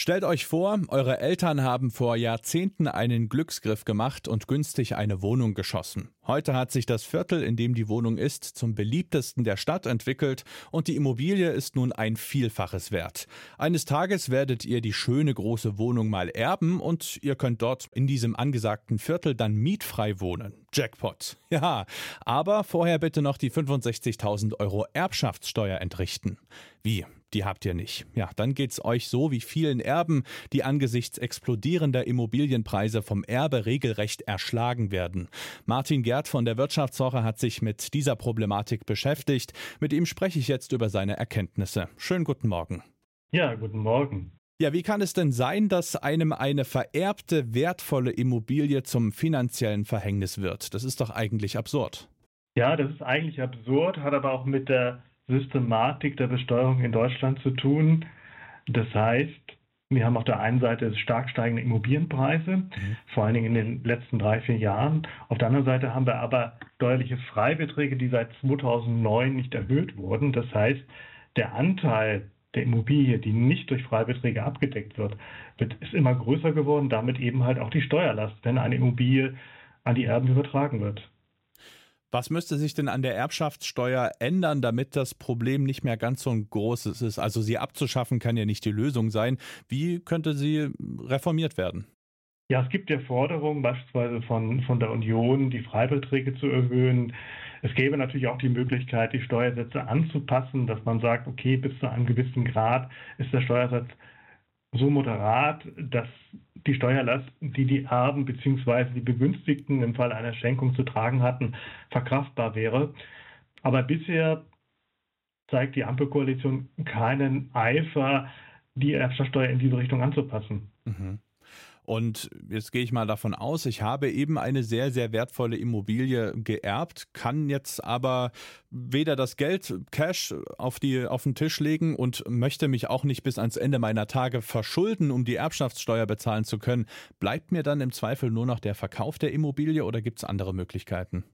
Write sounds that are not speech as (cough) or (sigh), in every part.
Stellt euch vor, eure Eltern haben vor Jahrzehnten einen Glücksgriff gemacht und günstig eine Wohnung geschossen. Heute hat sich das Viertel, in dem die Wohnung ist, zum beliebtesten der Stadt entwickelt und die Immobilie ist nun ein Vielfaches wert. Eines Tages werdet ihr die schöne große Wohnung mal erben und ihr könnt dort in diesem angesagten Viertel dann mietfrei wohnen. Jackpot. (laughs) Ja, aber vorher bitte noch die 65.000 Euro Erbschaftssteuer entrichten. Wie? Die habt ihr nicht. Ja, dann geht's euch so wie vielen Erben, die angesichts explodierender Immobilienpreise vom Erbe regelrecht erschlagen werden. Martin Gerd von der Wirtschaftswoche hat sich mit dieser Problematik beschäftigt. Mit ihm spreche ich jetzt über seine Erkenntnisse. Schönen guten Morgen. Ja, guten Morgen. Ja, wie kann es denn sein, dass einem eine vererbte, wertvolle Immobilie zum finanziellen Verhängnis wird? Das ist doch eigentlich absurd. Ja, das ist eigentlich absurd, hat aber auch mit der Systematik der Besteuerung in Deutschland zu tun. Das heißt, wir haben auf der einen Seite stark steigende Immobilienpreise, mhm. vor allen Dingen in den letzten drei, vier Jahren. Auf der anderen Seite haben wir aber steuerliche Freibeträge, die seit 2009 nicht erhöht wurden. Das heißt, der Anteil der Immobilie, die nicht durch Freibeträge abgedeckt wird, wird ist immer größer geworden, damit eben halt auch die Steuerlast, wenn eine Immobilie an die Erben übertragen wird. Was müsste sich denn an der Erbschaftssteuer ändern, damit das Problem nicht mehr ganz so ein großes ist? Also sie abzuschaffen kann ja nicht die Lösung sein. Wie könnte sie reformiert werden? Ja, es gibt ja Forderungen beispielsweise von, von der Union, die Freibeträge zu erhöhen. Es gäbe natürlich auch die Möglichkeit, die Steuersätze anzupassen, dass man sagt, okay, bis zu einem gewissen Grad ist der Steuersatz so moderat, dass die Steuerlast, die die Erben bzw. die Begünstigten im Fall einer Schenkung zu tragen hatten, verkraftbar wäre. Aber bisher zeigt die Ampelkoalition keinen Eifer, die Erbschaftssteuer in diese Richtung anzupassen. Mhm. Und jetzt gehe ich mal davon aus, ich habe eben eine sehr, sehr wertvolle Immobilie geerbt, kann jetzt aber weder das Geld, Cash auf, die, auf den Tisch legen und möchte mich auch nicht bis ans Ende meiner Tage verschulden, um die Erbschaftssteuer bezahlen zu können. Bleibt mir dann im Zweifel nur noch der Verkauf der Immobilie oder gibt es andere Möglichkeiten?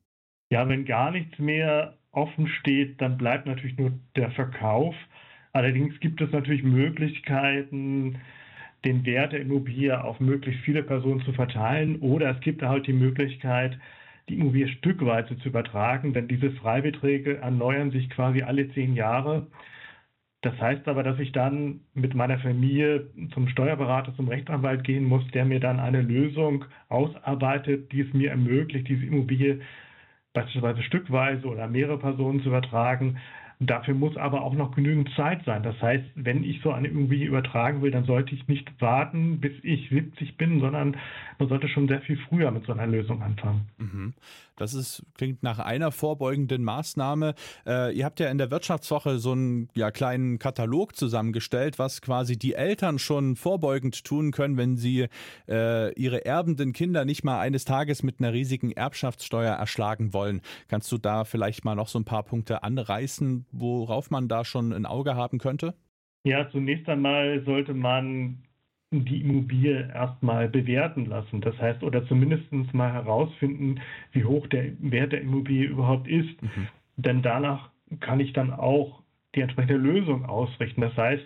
Ja, wenn gar nichts mehr offen steht, dann bleibt natürlich nur der Verkauf. Allerdings gibt es natürlich Möglichkeiten, den Wert der Immobilie auf möglichst viele Personen zu verteilen oder es gibt halt die Möglichkeit, die Immobilie stückweise zu übertragen, denn diese Freibeträge erneuern sich quasi alle zehn Jahre. Das heißt aber, dass ich dann mit meiner Familie zum Steuerberater, zum Rechtsanwalt gehen muss, der mir dann eine Lösung ausarbeitet, die es mir ermöglicht, diese Immobilie beispielsweise stückweise oder mehrere Personen zu übertragen. Dafür muss aber auch noch genügend Zeit sein. Das heißt, wenn ich so eine Immobilie übertragen will, dann sollte ich nicht warten, bis ich 70 bin, sondern man sollte schon sehr viel früher mit so einer Lösung anfangen. Mhm. Das ist, klingt nach einer vorbeugenden Maßnahme. Äh, ihr habt ja in der Wirtschaftswoche so einen ja, kleinen Katalog zusammengestellt, was quasi die Eltern schon vorbeugend tun können, wenn sie äh, ihre erbenden Kinder nicht mal eines Tages mit einer riesigen Erbschaftssteuer erschlagen wollen. Kannst du da vielleicht mal noch so ein paar Punkte anreißen, worauf man da schon ein Auge haben könnte? Ja, zunächst einmal sollte man die Immobilie erstmal bewerten lassen. Das heißt, oder zumindest mal herausfinden, wie hoch der Wert der Immobilie überhaupt ist. Mhm. Denn danach kann ich dann auch die entsprechende Lösung ausrichten. Das heißt,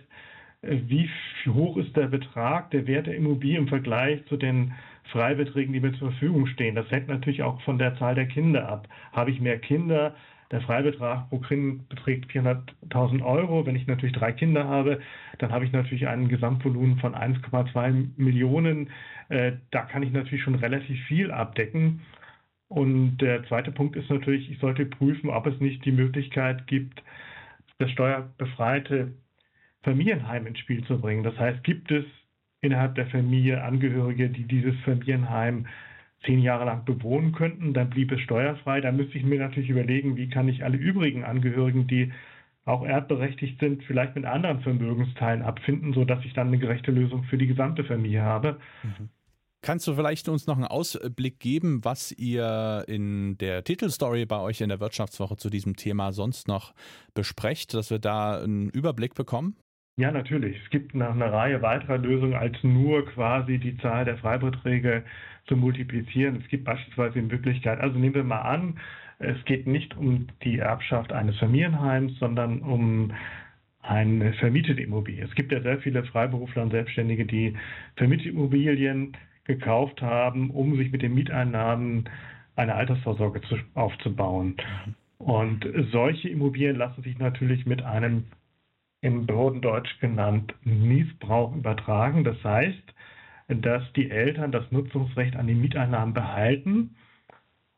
wie hoch ist der Betrag, der Wert der Immobilie im Vergleich zu den Freibeträgen, die mir zur Verfügung stehen. Das hängt natürlich auch von der Zahl der Kinder ab. Habe ich mehr Kinder, der Freibetrag pro Kind beträgt 400.000 Euro. Wenn ich natürlich drei Kinder habe, dann habe ich natürlich ein Gesamtvolumen von 1,2 Millionen. Äh, da kann ich natürlich schon relativ viel abdecken. Und der zweite Punkt ist natürlich, ich sollte prüfen, ob es nicht die Möglichkeit gibt, das steuerbefreite Familienheim ins Spiel zu bringen. Das heißt, gibt es innerhalb der Familie Angehörige, die dieses Familienheim zehn Jahre lang bewohnen könnten, dann blieb es steuerfrei. Da müsste ich mir natürlich überlegen, wie kann ich alle übrigen Angehörigen, die auch erbberechtigt sind, vielleicht mit anderen Vermögensteilen abfinden, sodass ich dann eine gerechte Lösung für die gesamte Familie habe. Mhm. Kannst du vielleicht uns noch einen Ausblick geben, was ihr in der Titelstory bei euch in der Wirtschaftswoche zu diesem Thema sonst noch besprecht, dass wir da einen Überblick bekommen? Ja, natürlich. Es gibt noch eine Reihe weiterer Lösungen als nur quasi die Zahl der Freibeträge zu multiplizieren. Es gibt beispielsweise die Möglichkeit, also nehmen wir mal an, Es geht nicht um die Erbschaft eines Familienheims, sondern um eine vermietete Immobilie. Es gibt ja sehr viele Freiberufler und Selbstständige, die vermietete Immobilien gekauft haben, um sich mit den Mieteinnahmen eine Altersvorsorge zu, aufzubauen. Und solche Immobilien lassen sich natürlich mit einem im Behördendeutsch genannt Miesbrauch übertragen. Das heißt, dass die Eltern das Nutzungsrecht an den Mieteinnahmen behalten.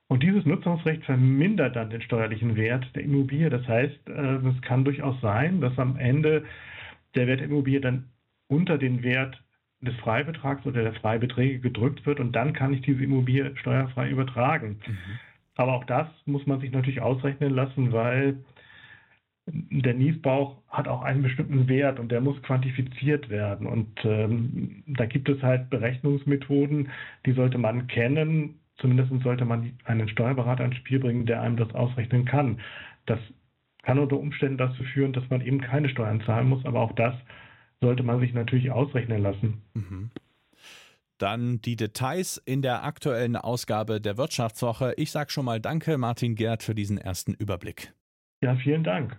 Und dieses Nutzungsrecht vermindert dann den steuerlichen Wert der Immobilie. Das heißt, äh, es kann durchaus sein, dass am Ende der Wert der Immobilie dann unter den Wert des Freibetrags oder der Freibeträge gedrückt wird und dann kann ich diese Immobilie steuerfrei übertragen. Mhm. Aber auch das muss man sich natürlich ausrechnen lassen, weil der Niesbauch hat auch einen bestimmten Wert und der muss quantifiziert werden. Und ähm, da gibt es halt Berechnungsmethoden, die sollte man kennen. Zumindest sollte man einen Steuerberater ins Spiel bringen, der einem das ausrechnen kann. Das kann unter Umständen dazu führen, dass man eben keine Steuern zahlen muss, aber auch das sollte man sich natürlich ausrechnen lassen. Mhm. Dann die Details in der aktuellen Ausgabe der Wirtschaftswoche. Ich sage schon mal Danke, Martin Gerd, für diesen ersten Überblick. Ja, vielen Dank.